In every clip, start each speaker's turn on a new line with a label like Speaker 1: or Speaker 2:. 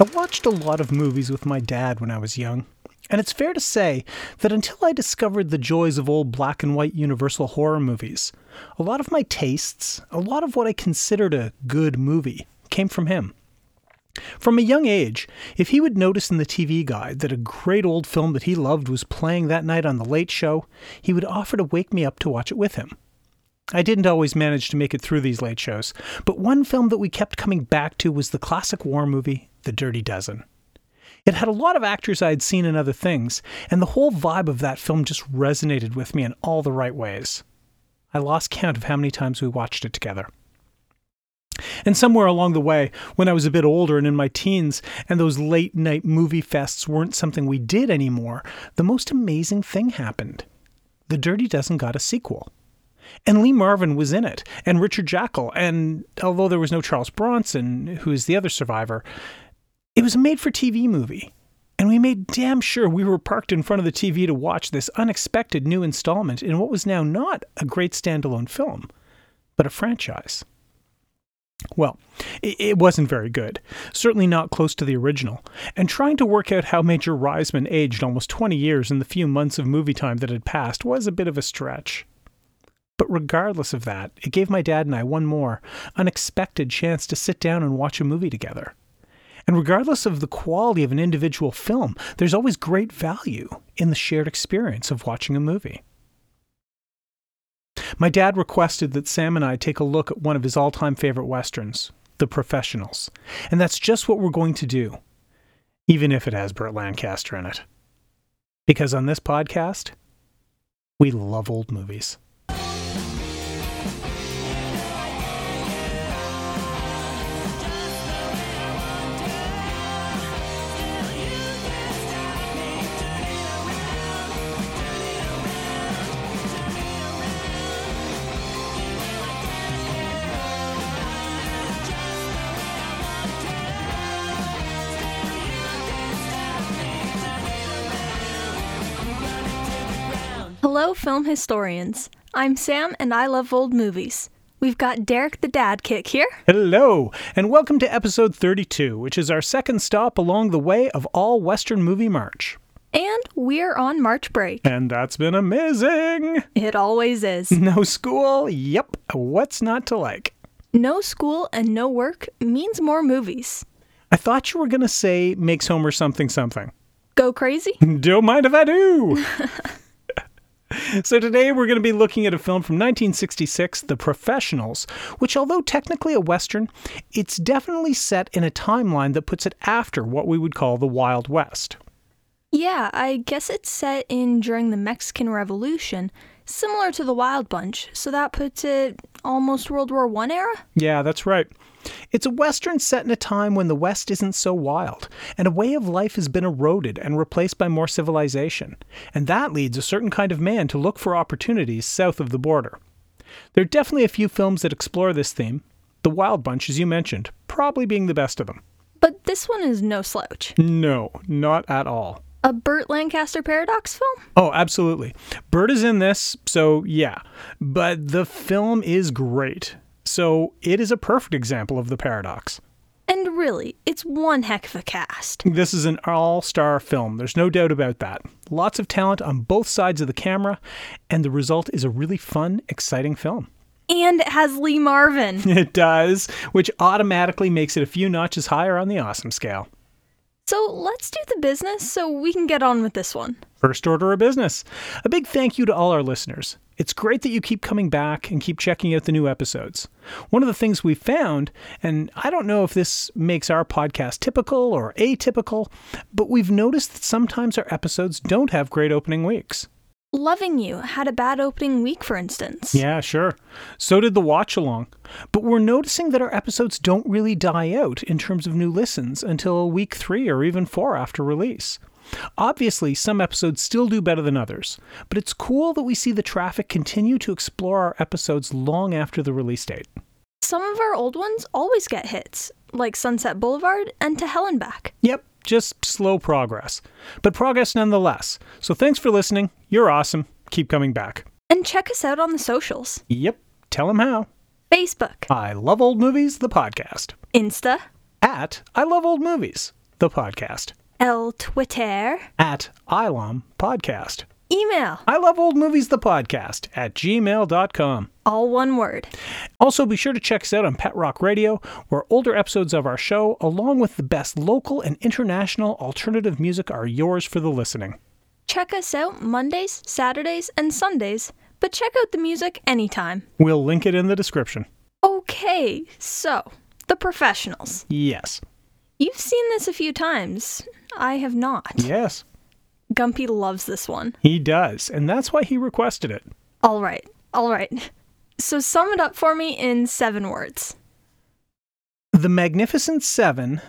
Speaker 1: I watched a lot of movies with my dad when I was young, and it's fair to say that until I discovered the joys of old black and white Universal horror movies, a lot of my tastes, a lot of what I considered a good movie, came from him. From a young age, if he would notice in the TV guide that a great old film that he loved was playing that night on The Late Show, he would offer to wake me up to watch it with him. I didn't always manage to make it through these late shows, but one film that we kept coming back to was the classic war movie, The Dirty Dozen. It had a lot of actors I had seen in other things, and the whole vibe of that film just resonated with me in all the right ways. I lost count of how many times we watched it together. And somewhere along the way, when I was a bit older and in my teens, and those late night movie fests weren't something we did anymore, the most amazing thing happened. The Dirty Dozen got a sequel. And Lee Marvin was in it, and Richard Jaeckel, and although there was no Charles Bronson, who is the other survivor, it was a made for TV movie. And we made damn sure we were parked in front of the TV to watch this unexpected new installment in what was now not a great standalone film, but a franchise. Well, it wasn't very good. Certainly not close to the original. And trying to work out how Major Reisman aged almost 20 years in the few months of movie time that had passed was a bit of a stretch. But regardless of that, it gave my dad and I one more unexpected chance to sit down and watch a movie together. And regardless of the quality of an individual film, there's always great value in the shared experience of watching a movie. My dad requested that Sam and I take a look at one of his all time favorite westerns, The Professionals. And that's just what we're going to do, even if it has Burt Lancaster in it. Because on this podcast, we love old movies.
Speaker 2: Hello, film historians. I'm Sam, and I love old movies. We've got Derek the Dad Kick here.
Speaker 1: Hello, and welcome to episode 32, which is our second stop along the way of all Western movie March.
Speaker 2: And we're on March break.
Speaker 1: And that's been amazing.
Speaker 2: It always is.
Speaker 1: No school? Yep. What's not to like?
Speaker 2: No school and no work means more movies.
Speaker 1: I thought you were going to say makes Homer something something.
Speaker 2: Go crazy?
Speaker 1: Don't mind if I do. So today we're going to be looking at a film from 1966, The Professionals, which although technically a western, it's definitely set in a timeline that puts it after what we would call the Wild West.
Speaker 2: Yeah, I guess it's set in during the Mexican Revolution, similar to the Wild Bunch, so that puts it almost World War 1 era?
Speaker 1: Yeah, that's right. It's a Western set in a time when the West isn't so wild, and a way of life has been eroded and replaced by more civilization, and that leads a certain kind of man to look for opportunities south of the border. There are definitely a few films that explore this theme, The Wild Bunch, as you mentioned, probably being the best of them.
Speaker 2: But this one is no slouch.
Speaker 1: No, not at all.
Speaker 2: A Burt Lancaster paradox film?
Speaker 1: Oh, absolutely. Burt is in this, so yeah. But the film is great. So it is a perfect example of the paradox.
Speaker 2: And really, it's one heck of a cast.
Speaker 1: This is an all star film, there's no doubt about that. Lots of talent on both sides of the camera, and the result is a really fun, exciting film.
Speaker 2: And it has Lee Marvin.
Speaker 1: It does, which automatically makes it a few notches higher on the awesome scale.
Speaker 2: So let's do the business so we can get on with this one.
Speaker 1: First order of business. A big thank you to all our listeners. It's great that you keep coming back and keep checking out the new episodes. One of the things we found, and I don't know if this makes our podcast typical or atypical, but we've noticed that sometimes our episodes don't have great opening weeks.
Speaker 2: Loving You had a bad opening week, for instance.
Speaker 1: Yeah, sure. So did the watch along. But we're noticing that our episodes don't really die out in terms of new listens until week three or even four after release. Obviously, some episodes still do better than others, but it's cool that we see the traffic continue to explore our episodes long after the release date.
Speaker 2: Some of our old ones always get hits, like Sunset Boulevard and To Hell and Back.
Speaker 1: Yep, just slow progress. But progress nonetheless. So thanks for listening. You're awesome. Keep coming back.
Speaker 2: And check us out on the socials
Speaker 1: Yep, tell them how.
Speaker 2: Facebook,
Speaker 1: I Love Old Movies, the podcast.
Speaker 2: Insta,
Speaker 1: At I Love Old Movies. the podcast.
Speaker 2: El Twitter.
Speaker 1: At Ilom Podcast.
Speaker 2: Email.
Speaker 1: I love old movies, the podcast at gmail.com.
Speaker 2: All one word.
Speaker 1: Also, be sure to check us out on Pet Rock Radio, where older episodes of our show, along with the best local and international alternative music, are yours for the listening.
Speaker 2: Check us out Mondays, Saturdays, and Sundays, but check out the music anytime.
Speaker 1: We'll link it in the description.
Speaker 2: Okay, so, the professionals.
Speaker 1: Yes.
Speaker 2: You've seen this a few times. I have not.
Speaker 1: Yes.
Speaker 2: Gumpy loves this one.
Speaker 1: He does, and that's why he requested it.
Speaker 2: All right, all right. So sum it up for me in seven words.
Speaker 1: The Magnificent Seven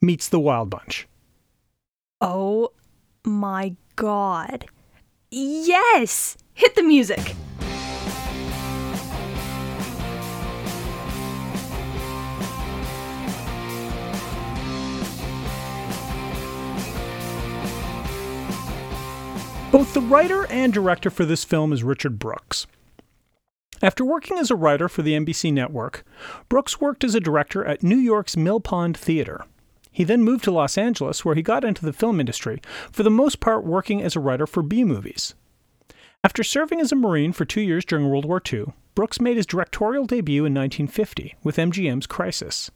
Speaker 1: meets the Wild Bunch.
Speaker 2: Oh my god. Yes! Hit the music.
Speaker 1: Both the writer and director for this film is Richard Brooks. After working as a writer for the NBC network, Brooks worked as a director at New York's Mill Pond Theater. He then moved to Los Angeles, where he got into the film industry, for the most part working as a writer for B movies. After serving as a Marine for two years during World War II, Brooks made his directorial debut in 1950 with MGM's Crisis.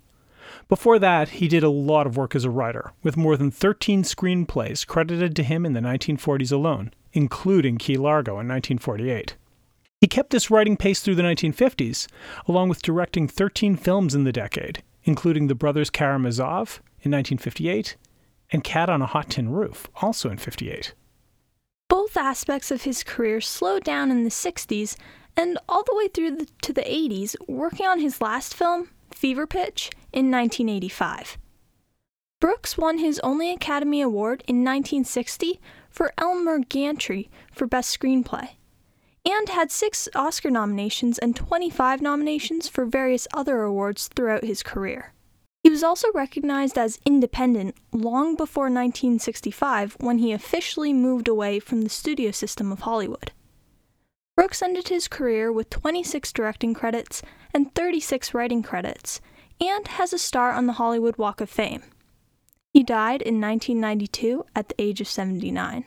Speaker 1: Before that, he did a lot of work as a writer, with more than 13 screenplays credited to him in the 1940s alone, including Key Largo in 1948. He kept this writing pace through the 1950s, along with directing 13 films in the decade, including The Brothers Karamazov in 1958 and Cat on a Hot Tin Roof, also in 58.
Speaker 2: Both aspects of his career slowed down in the 60s and all the way through the, to the 80s, working on his last film, Fever Pitch, in 1985. Brooks won his only Academy Award in 1960 for Elmer Gantry for Best Screenplay, and had six Oscar nominations and 25 nominations for various other awards throughout his career. He was also recognized as independent long before 1965 when he officially moved away from the studio system of Hollywood. Brooks ended his career with 26 directing credits and 36 writing credits, and has a star on the Hollywood Walk of Fame. He died in 1992 at the age of 79.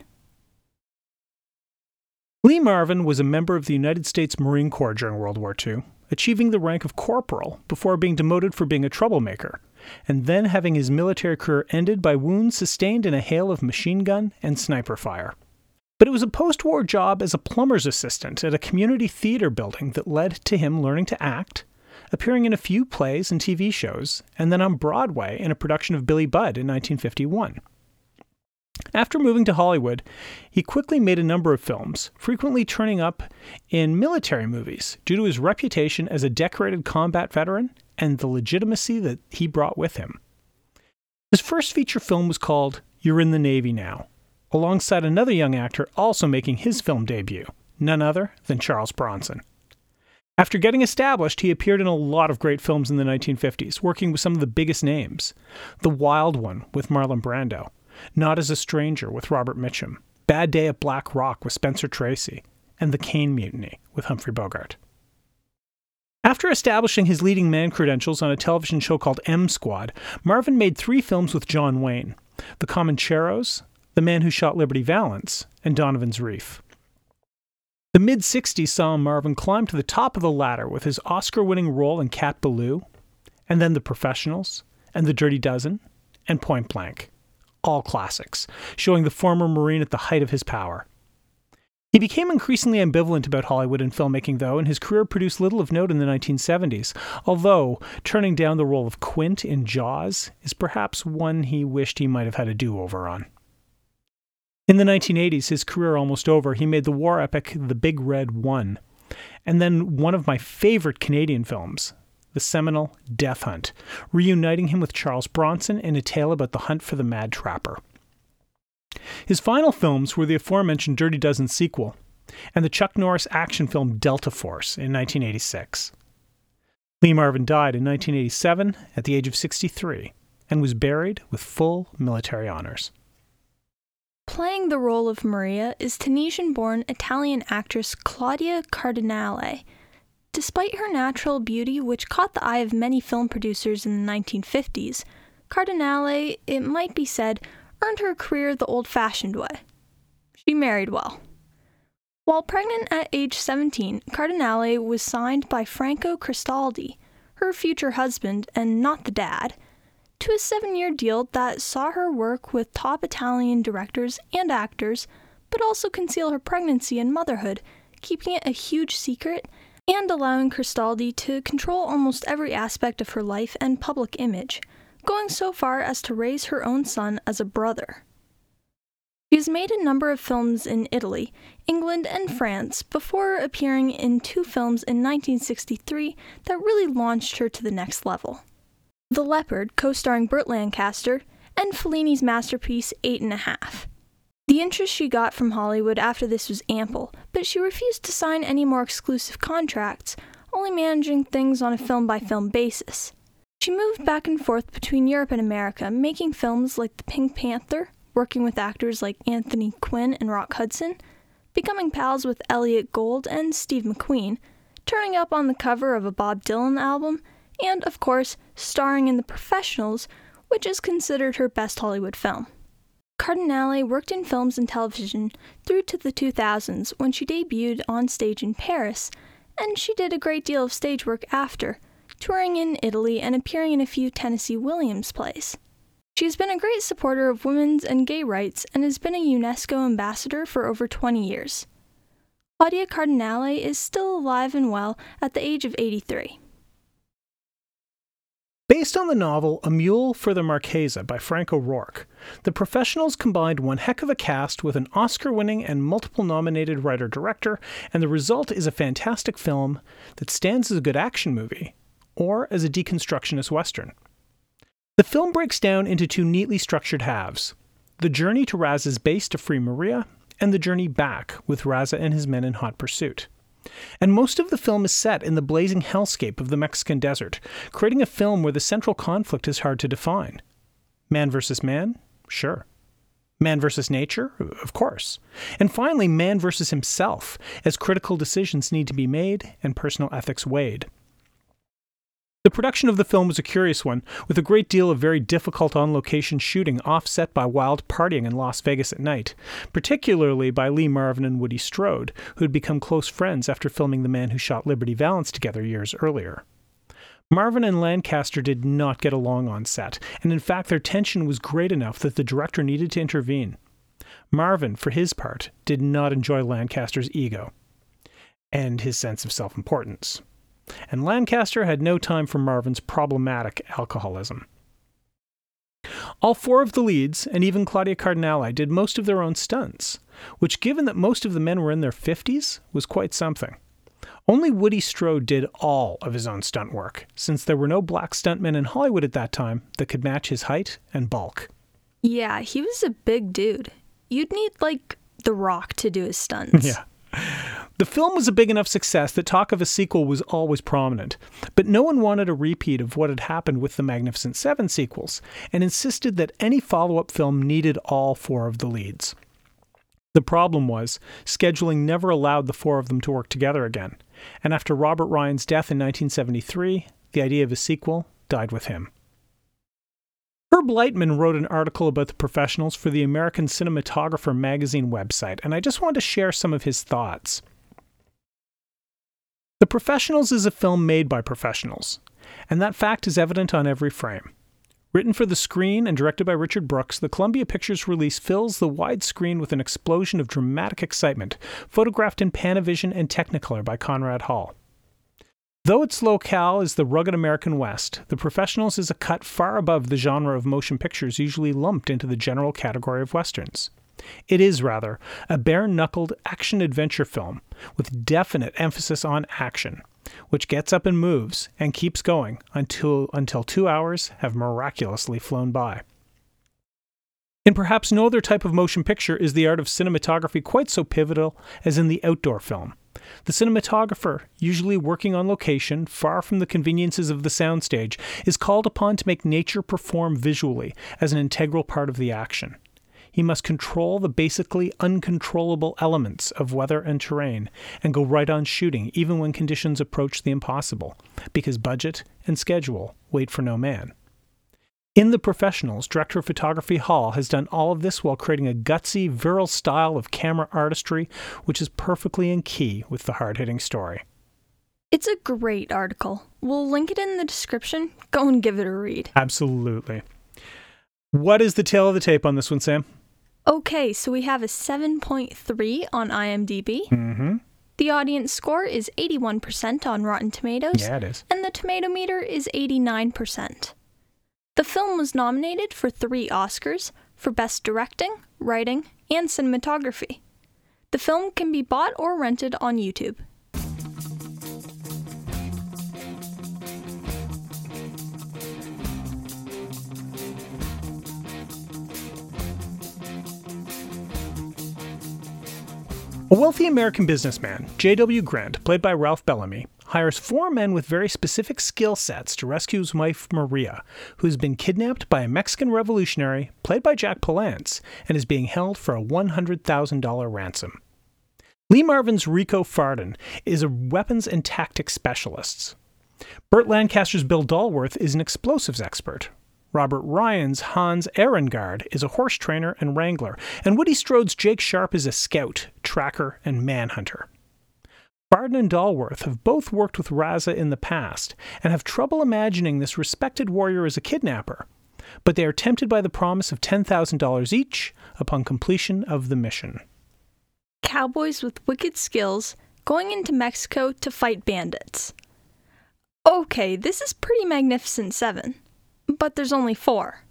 Speaker 1: Lee Marvin was a member of the United States Marine Corps during World War II, achieving the rank of corporal before being demoted for being a troublemaker, and then having his military career ended by wounds sustained in a hail of machine gun and sniper fire. But it was a post war job as a plumber's assistant at a community theater building that led to him learning to act, appearing in a few plays and TV shows, and then on Broadway in a production of Billy Budd in 1951. After moving to Hollywood, he quickly made a number of films, frequently turning up in military movies due to his reputation as a decorated combat veteran and the legitimacy that he brought with him. His first feature film was called You're in the Navy Now, alongside another young actor also making his film debut, none other than Charles Bronson. After getting established, he appeared in a lot of great films in the 1950s, working with some of the biggest names The Wild One with Marlon Brando, Not as a Stranger with Robert Mitchum, Bad Day at Black Rock with Spencer Tracy, and The Caine Mutiny with Humphrey Bogart. After establishing his leading man credentials on a television show called M Squad, Marvin made three films with John Wayne The Comancheros, The Man Who Shot Liberty Valance, and Donovan's Reef. The mid 60s saw Marvin climb to the top of the ladder with his Oscar winning role in Cat Ballou, and then The Professionals, and The Dirty Dozen, and Point Blank. All classics, showing the former Marine at the height of his power. He became increasingly ambivalent about Hollywood and filmmaking, though, and his career produced little of note in the 1970s, although turning down the role of Quint in Jaws is perhaps one he wished he might have had a do over on. In the 1980s, his career almost over, he made the war epic The Big Red One, and then one of my favorite Canadian films, the seminal Death Hunt, reuniting him with Charles Bronson in a tale about the hunt for the Mad Trapper. His final films were the aforementioned Dirty Dozen sequel and the Chuck Norris action film Delta Force in 1986. Lee Marvin died in 1987 at the age of 63 and was buried with full military honors.
Speaker 2: Playing the role of Maria is Tunisian born Italian actress Claudia Cardinale. Despite her natural beauty, which caught the eye of many film producers in the 1950s, Cardinale, it might be said, earned her career the old fashioned way. She married well. While pregnant at age 17, Cardinale was signed by Franco Cristaldi, her future husband and not the dad, to a seven year deal that saw her work with top Italian directors and actors, but also conceal her pregnancy and motherhood, keeping it a huge secret and allowing Cristaldi to control almost every aspect of her life and public image, going so far as to raise her own son as a brother. She has made a number of films in Italy, England, and France before appearing in two films in 1963 that really launched her to the next level The Leopard, co starring Burt Lancaster, and Fellini's masterpiece Eight and a Half. The interest she got from Hollywood after this was ample, but she refused to sign any more exclusive contracts, only managing things on a film by film basis. She moved back and forth between Europe and America, making films like The Pink Panther, working with actors like Anthony Quinn and Rock Hudson, becoming pals with Elliott Gould and Steve McQueen, turning up on the cover of a Bob Dylan album, and, of course, starring in The Professionals, which is considered her best Hollywood film. Cardinale worked in films and television through to the 2000s when she debuted on stage in Paris, and she did a great deal of stage work after, touring in Italy and appearing in a few Tennessee Williams plays. She has been a great supporter of women's and gay rights and has been a UNESCO ambassador for over 20 years. Claudia Cardinale is still alive and well at the age of 83.
Speaker 1: Based on the novel A Mule for the Marquesa by Frank O'Rourke, the professionals combined one heck of a cast with an Oscar winning and multiple nominated writer director, and the result is a fantastic film that stands as a good action movie or as a deconstructionist Western. The film breaks down into two neatly structured halves the journey to Raza's base to free Maria, and the journey back with Raza and his men in hot pursuit. And most of the film is set in the blazing hellscape of the Mexican desert, creating a film where the central conflict is hard to define. Man versus man? Sure. Man versus nature? Of course. And finally, man versus himself, as critical decisions need to be made and personal ethics weighed. The production of the film was a curious one, with a great deal of very difficult on location shooting offset by wild partying in Las Vegas at night, particularly by Lee Marvin and Woody Strode, who had become close friends after filming The Man Who Shot Liberty Valance together years earlier. Marvin and Lancaster did not get along on set, and in fact, their tension was great enough that the director needed to intervene. Marvin, for his part, did not enjoy Lancaster's ego and his sense of self importance and Lancaster had no time for Marvin's problematic alcoholism. All four of the leads, and even Claudia Cardinale, did most of their own stunts, which, given that most of the men were in their 50s, was quite something. Only Woody Strode did all of his own stunt work, since there were no black stuntmen in Hollywood at that time that could match his height and bulk.
Speaker 2: Yeah, he was a big dude. You'd need, like, The Rock to do his stunts.
Speaker 1: Yeah. The film was a big enough success that talk of a sequel was always prominent, but no one wanted a repeat of what had happened with the Magnificent Seven sequels, and insisted that any follow up film needed all four of the leads. The problem was, scheduling never allowed the four of them to work together again, and after Robert Ryan's death in 1973, the idea of a sequel died with him. Herb Lightman wrote an article about the professionals for the American Cinematographer magazine website, and I just wanted to share some of his thoughts. The Professionals is a film made by professionals, and that fact is evident on every frame. Written for the screen and directed by Richard Brooks, the Columbia Pictures release fills the wide screen with an explosion of dramatic excitement, photographed in Panavision and Technicolor by Conrad Hall. Though its locale is the rugged American West, The Professionals is a cut far above the genre of motion pictures usually lumped into the general category of westerns. It is, rather, a bare knuckled action adventure film with definite emphasis on action, which gets up and moves and keeps going until, until two hours have miraculously flown by. In perhaps no other type of motion picture is the art of cinematography quite so pivotal as in the outdoor film. The cinematographer, usually working on location, far from the conveniences of the soundstage, is called upon to make nature perform visually as an integral part of the action. He must control the basically uncontrollable elements of weather and terrain and go right on shooting even when conditions approach the impossible, because budget and schedule wait for no man. In The Professionals, director of photography Hall has done all of this while creating a gutsy, virile style of camera artistry, which is perfectly in key with the hard hitting story.
Speaker 2: It's a great article. We'll link it in the description. Go and give it a read.
Speaker 1: Absolutely. What is the tale of the tape on this one, Sam?
Speaker 2: Okay, so we have a 7.3 on IMDb.
Speaker 1: Mm-hmm.
Speaker 2: The audience score is 81% on Rotten Tomatoes.
Speaker 1: Yeah, it is.
Speaker 2: And the tomato meter is 89%. The film was nominated for three Oscars for Best Directing, Writing, and Cinematography. The film can be bought or rented on YouTube.
Speaker 1: A wealthy American businessman, J.W. Grant, played by Ralph Bellamy, hires four men with very specific skill sets to rescue his wife Maria, who's been kidnapped by a Mexican revolutionary, played by Jack Palance, and is being held for a $100,000 ransom. Lee Marvin's Rico Fardan is a weapons and tactics specialist. Burt Lancaster's Bill Dolworth is an explosives expert. Robert Ryan's Hans Ehrengard is a horse trainer and wrangler, and Woody Strode's Jake Sharp is a scout, tracker, and manhunter. Fardan and Dolworth have both worked with Raza in the past and have trouble imagining this respected warrior as a kidnapper, but they are tempted by the promise of $10,000 each upon completion of the mission.
Speaker 2: Cowboys with wicked skills going into Mexico to fight bandits. Okay, this is pretty magnificent seven but there's only four.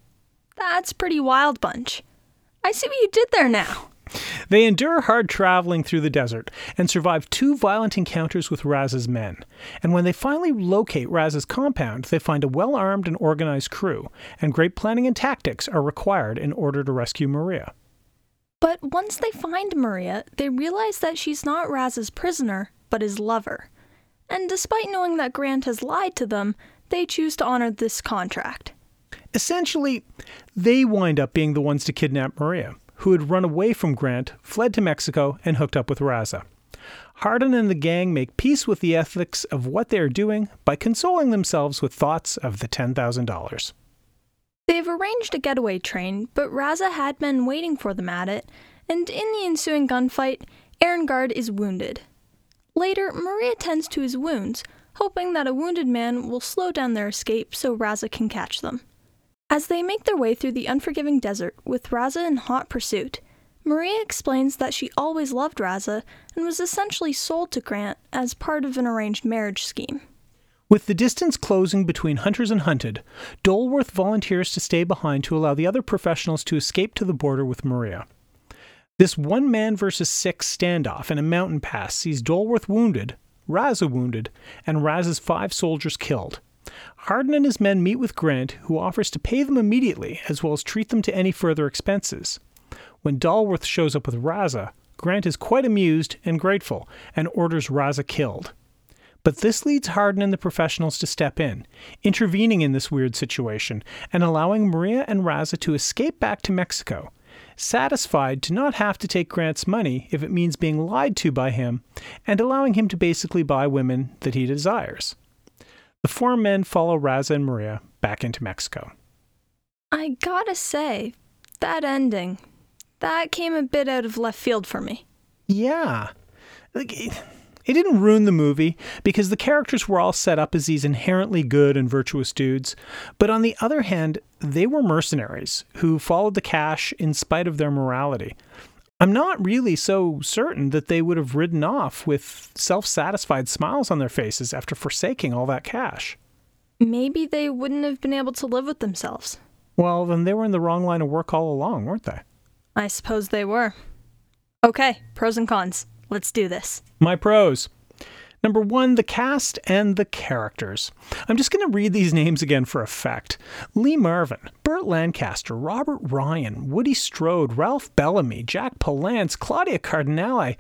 Speaker 2: That's pretty wild bunch. I see what you did there now.
Speaker 1: They endure hard traveling through the desert and survive two violent encounters with Raz's men. And when they finally locate Raz's compound, they find a well armed and organized crew, and great planning and tactics are required in order to rescue Maria.
Speaker 2: But once they find Maria, they realize that she's not Raz's prisoner, but his lover. And despite knowing that Grant has lied to them, they choose to honor this contract.
Speaker 1: Essentially, they wind up being the ones to kidnap Maria, who had run away from Grant, fled to Mexico, and hooked up with Raza. Hardin and the gang make peace with the ethics of what they are doing by consoling themselves with thoughts of the $10,000.
Speaker 2: They've arranged a getaway train, but Raza had men waiting for them at it, and in the ensuing gunfight, Ehrengard is wounded. Later, Maria tends to his wounds, hoping that a wounded man will slow down their escape so Raza can catch them. As they make their way through the unforgiving desert with Raza in hot pursuit, Maria explains that she always loved Raza and was essentially sold to Grant as part of an arranged marriage scheme.
Speaker 1: With the distance closing between hunters and hunted, Dolworth volunteers to stay behind to allow the other professionals to escape to the border with Maria. This one man versus six standoff in a mountain pass sees Dolworth wounded, Raza wounded, and Raza's five soldiers killed. Hardin and his men meet with Grant, who offers to pay them immediately as well as treat them to any further expenses. When Dolworth shows up with Raza, Grant is quite amused and grateful and orders Raza killed. But this leads Hardin and the professionals to step in, intervening in this weird situation and allowing Maria and Raza to escape back to Mexico, satisfied to not have to take Grant's money if it means being lied to by him, and allowing him to basically buy women that he desires. The four men follow Raza and Maria back into Mexico.
Speaker 2: I gotta say, that ending, that came a bit out of left field for me.
Speaker 1: Yeah. Like, it didn't ruin the movie because the characters were all set up as these inherently good and virtuous dudes. But on the other hand, they were mercenaries who followed the cash in spite of their morality. I'm not really so certain that they would have ridden off with self satisfied smiles on their faces after forsaking all that cash.
Speaker 2: Maybe they wouldn't have been able to live with themselves.
Speaker 1: Well, then they were in the wrong line of work all along, weren't they?
Speaker 2: I suppose they were. Okay, pros and cons. Let's do this.
Speaker 1: My pros. Number one, the cast and the characters. I'm just going to read these names again for effect Lee Marvin, Burt Lancaster, Robert Ryan, Woody Strode, Ralph Bellamy, Jack Palance, Claudia Cardinale,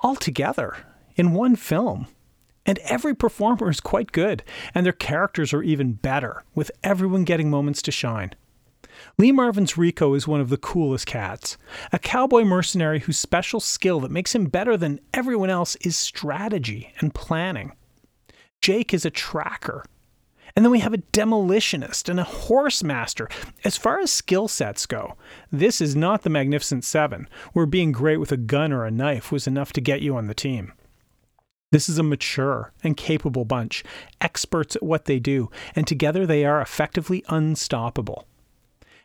Speaker 1: all together in one film. And every performer is quite good, and their characters are even better, with everyone getting moments to shine. Lee Marvin's Rico is one of the coolest cats, a cowboy mercenary whose special skill that makes him better than everyone else is strategy and planning. Jake is a tracker, And then we have a demolitionist and a horse master. As far as skill sets go, this is not the Magnificent Seven, where being great with a gun or a knife was enough to get you on the team. This is a mature and capable bunch, experts at what they do, and together they are effectively unstoppable.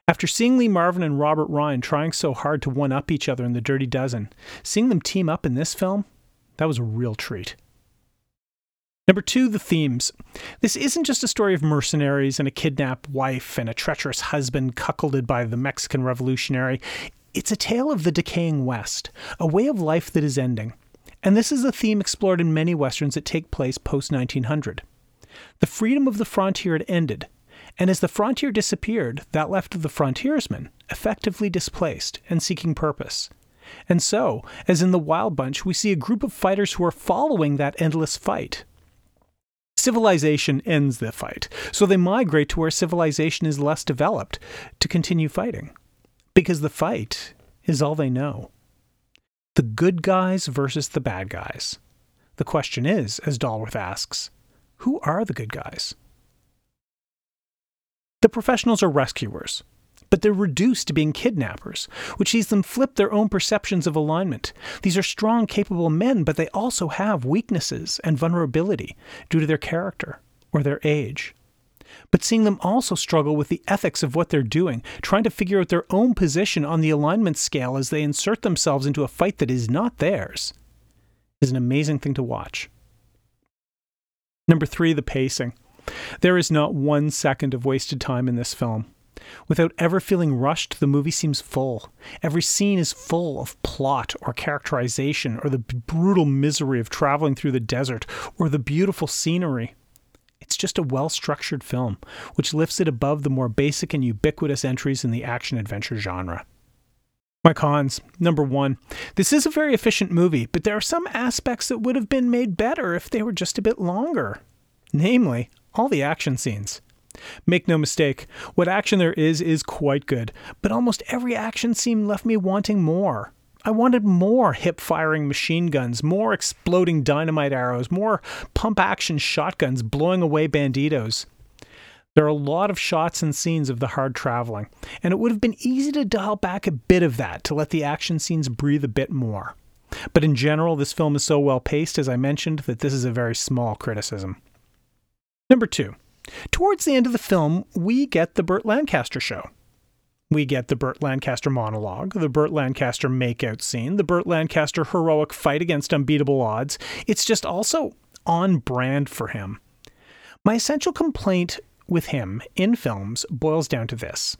Speaker 1: After seeing Lee Marvin and Robert Ryan trying so hard to one up each other in The Dirty Dozen, seeing them team up in this film, that was a real treat. Number two, the themes. This isn't just a story of mercenaries and a kidnapped wife and a treacherous husband cuckolded by the Mexican revolutionary. It's a tale of the decaying West, a way of life that is ending. And this is a theme explored in many westerns that take place post 1900. The freedom of the frontier had ended, and as the frontier disappeared, that left the frontiersman effectively displaced and seeking purpose. And so, as in the Wild Bunch, we see a group of fighters who are following that endless fight, civilization ends the fight. So they migrate to where civilization is less developed to continue fighting. Because the fight is all they know. The good guys versus the bad guys. The question is, as Dolworth asks, who are the good guys? The professionals are rescuers, but they're reduced to being kidnappers, which sees them flip their own perceptions of alignment. These are strong, capable men, but they also have weaknesses and vulnerability due to their character or their age. But seeing them also struggle with the ethics of what they're doing, trying to figure out their own position on the alignment scale as they insert themselves into a fight that is not theirs, is an amazing thing to watch. Number three, the pacing. There is not one second of wasted time in this film. Without ever feeling rushed, the movie seems full. Every scene is full of plot or characterization or the brutal misery of traveling through the desert or the beautiful scenery. It's just a well structured film, which lifts it above the more basic and ubiquitous entries in the action adventure genre. My cons. Number one, this is a very efficient movie, but there are some aspects that would have been made better if they were just a bit longer. Namely, all the action scenes. Make no mistake, what action there is is quite good, but almost every action scene left me wanting more. I wanted more hip firing machine guns, more exploding dynamite arrows, more pump action shotguns blowing away banditos. There are a lot of shots and scenes of the hard traveling, and it would have been easy to dial back a bit of that to let the action scenes breathe a bit more. But in general, this film is so well paced, as I mentioned, that this is a very small criticism. Number two, Towards the end of the film, we get the Burt Lancaster show. We get the Burt Lancaster monologue, the Burt Lancaster makeout scene, the Burt Lancaster heroic fight against unbeatable odds. It's just also on brand for him. My essential complaint with him in films boils down to this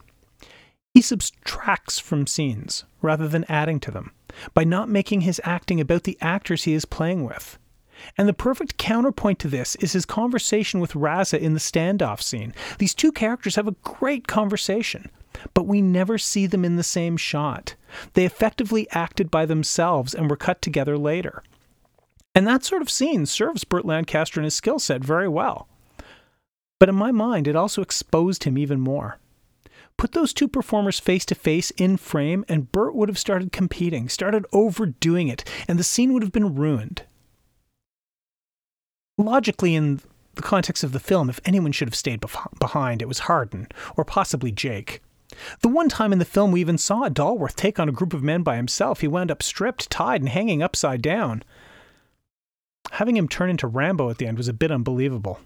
Speaker 1: he subtracts from scenes rather than adding to them by not making his acting about the actors he is playing with. And the perfect counterpoint to this is his conversation with Raza in the standoff scene. These two characters have a great conversation, but we never see them in the same shot. They effectively acted by themselves and were cut together later. And that sort of scene serves Burt Lancaster and his skill set very well. But in my mind, it also exposed him even more. Put those two performers face to face in frame, and Burt would have started competing, started overdoing it, and the scene would have been ruined logically, in the context of the film, if anyone should have stayed bef- behind, it was Hardin, or possibly Jake. The one time in the film we even saw Dolworth take on a group of men by himself, he wound up stripped, tied, and hanging upside down. Having him turn into Rambo at the end was a bit unbelievable.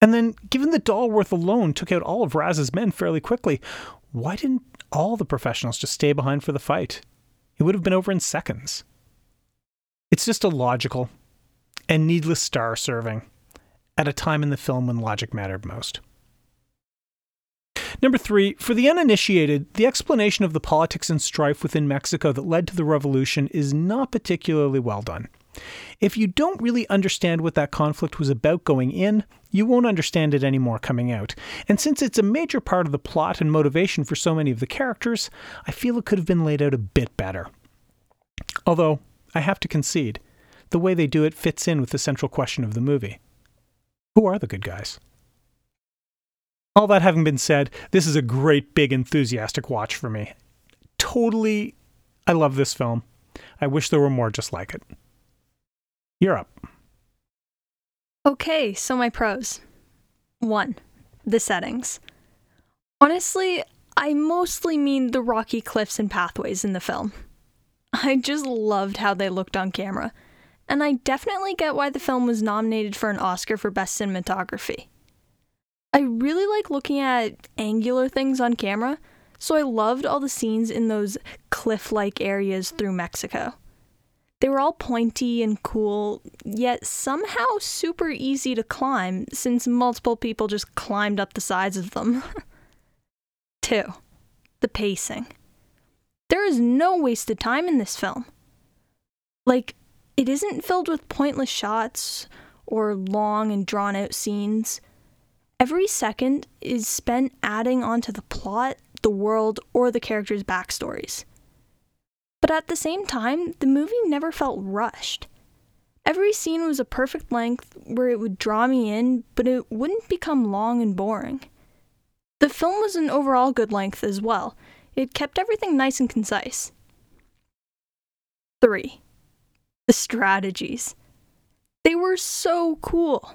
Speaker 1: And then, given that Dolworth alone took out all of Raz's men fairly quickly, why didn't all the professionals just stay behind for the fight? It would have been over in seconds. It's just illogical, and needless star serving at a time in the film when logic mattered most. Number three, for the uninitiated, the explanation of the politics and strife within Mexico that led to the revolution is not particularly well done. If you don't really understand what that conflict was about going in, you won't understand it anymore coming out. And since it's a major part of the plot and motivation for so many of the characters, I feel it could have been laid out a bit better. Although, I have to concede, the way they do it fits in with the central question of the movie Who are the good guys? All that having been said, this is a great, big, enthusiastic watch for me. Totally, I love this film. I wish there were more just like it. You're up.
Speaker 2: Okay, so my pros. 1. The settings. Honestly, I mostly mean the rocky cliffs and pathways in the film. I just loved how they looked on camera, and I definitely get why the film was nominated for an Oscar for Best Cinematography. I really like looking at angular things on camera, so I loved all the scenes in those cliff like areas through Mexico. They were all pointy and cool, yet somehow super easy to climb since multiple people just climbed up the sides of them. 2. The pacing. There is no wasted time in this film. Like, it isn't filled with pointless shots or long and drawn out scenes. Every second is spent adding onto the plot, the world, or the characters' backstories. But at the same time, the movie never felt rushed. Every scene was a perfect length where it would draw me in, but it wouldn't become long and boring. The film was an overall good length as well. It kept everything nice and concise. 3. The strategies. They were so cool.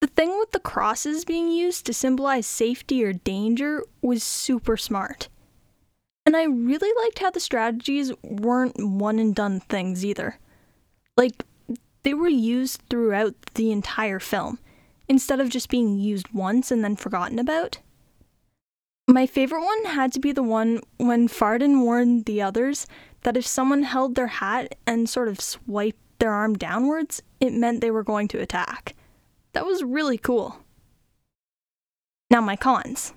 Speaker 2: The thing with the crosses being used to symbolize safety or danger was super smart. And I really liked how the strategies weren't one and done things either. Like, they were used throughout the entire film instead of just being used once and then forgotten about. My favorite one had to be the one when Fardan warned the others that if someone held their hat and sort of swiped their arm downwards, it meant they were going to attack. That was really cool. Now, my cons.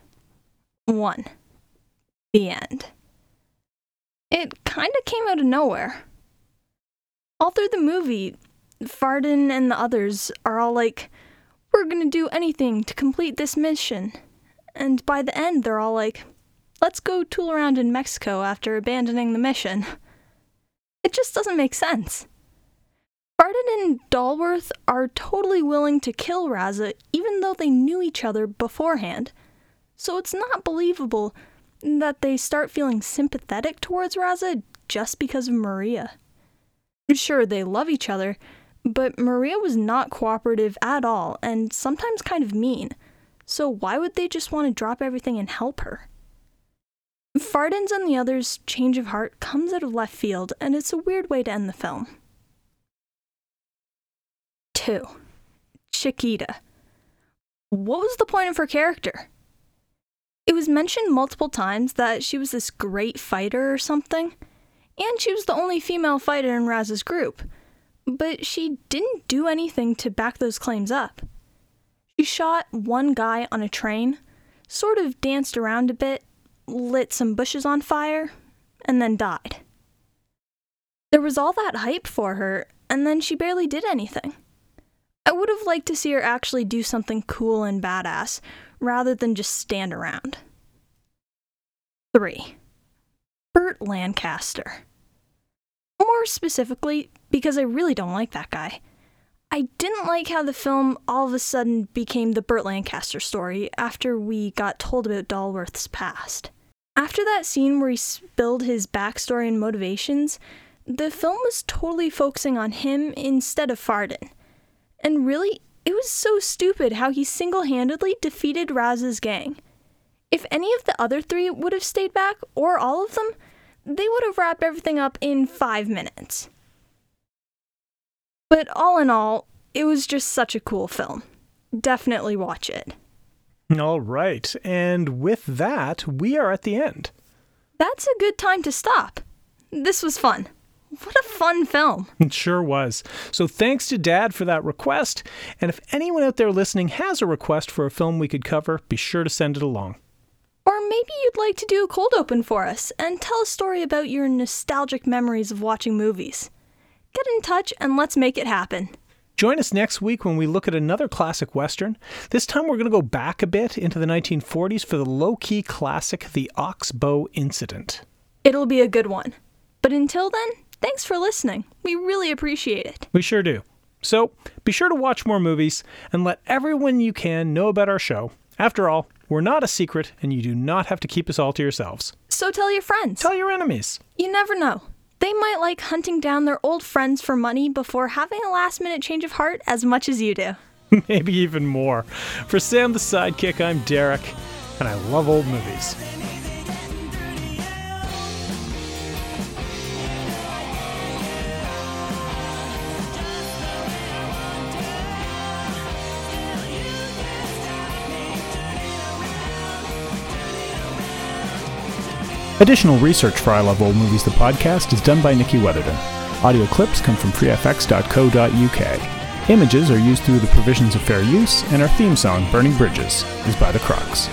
Speaker 2: 1. The end. It kinda came out of nowhere. All through the movie, Fardan and the others are all like, we're gonna do anything to complete this mission. And by the end, they're all like, let's go tool around in Mexico after abandoning the mission. It just doesn't make sense. Fardan and Dolworth are totally willing to kill Raza even though they knew each other beforehand. So it's not believable that they start feeling sympathetic towards Raza just because of Maria. Sure, they love each other, but Maria was not cooperative at all and sometimes kind of mean, so why would they just want to drop everything and help her? Fardan's and the others' change of heart comes out of left field, and it's a weird way to end the film. 2. Chiquita. What was the point of her character? It was mentioned multiple times that she was this great fighter or something, and she was the only female fighter in Raz's group but she didn't do anything to back those claims up. She shot one guy on a train, sort of danced around a bit, lit some bushes on fire, and then died. There was all that hype for her, and then she barely did anything. I would have liked to see her actually do something cool and badass, rather than just stand around. 3. Burt Lancaster. More specifically, because I really don't like that guy. I didn't like how the film all of a sudden became the Burt Lancaster story after we got told about Dolworth's past. After that scene where he spilled his backstory and motivations, the film was totally focusing on him instead of Fardan. And really, it was so stupid how he single handedly defeated Raz's gang. If any of the other three would have stayed back, or all of them, they would have wrapped everything up in five minutes. But all in all, it was just such a cool film. Definitely watch it.
Speaker 1: All right. And with that, we are at the end.
Speaker 2: That's a good time to stop. This was fun. What a fun film.
Speaker 1: It sure was. So thanks to Dad for that request. And if anyone out there listening has a request for a film we could cover, be sure to send it along.
Speaker 2: Or maybe you'd like to do a cold open for us and tell a story about your nostalgic memories of watching movies. Get in touch and let's make it happen.
Speaker 1: Join us next week when we look at another classic Western. This time we're going to go back a bit into the 1940s for the low key classic, The Ox-Bow Incident.
Speaker 2: It'll be a good one. But until then, thanks for listening. We really appreciate it.
Speaker 1: We sure do. So be sure to watch more movies and let everyone you can know about our show. After all, we're not a secret, and you do not have to keep us all to yourselves.
Speaker 2: So tell your friends.
Speaker 1: Tell your enemies.
Speaker 2: You never know. They might like hunting down their old friends for money before having a last minute change of heart as much as you do.
Speaker 1: maybe even more. For Sam the Sidekick, I'm Derek, and I love old movies. Additional research for I Love Old Movies, the podcast, is done by Nikki Weatherden. Audio clips come from freefx.co.uk. Images are used through the provisions of fair use, and our theme song, Burning Bridges, is by The Crocs.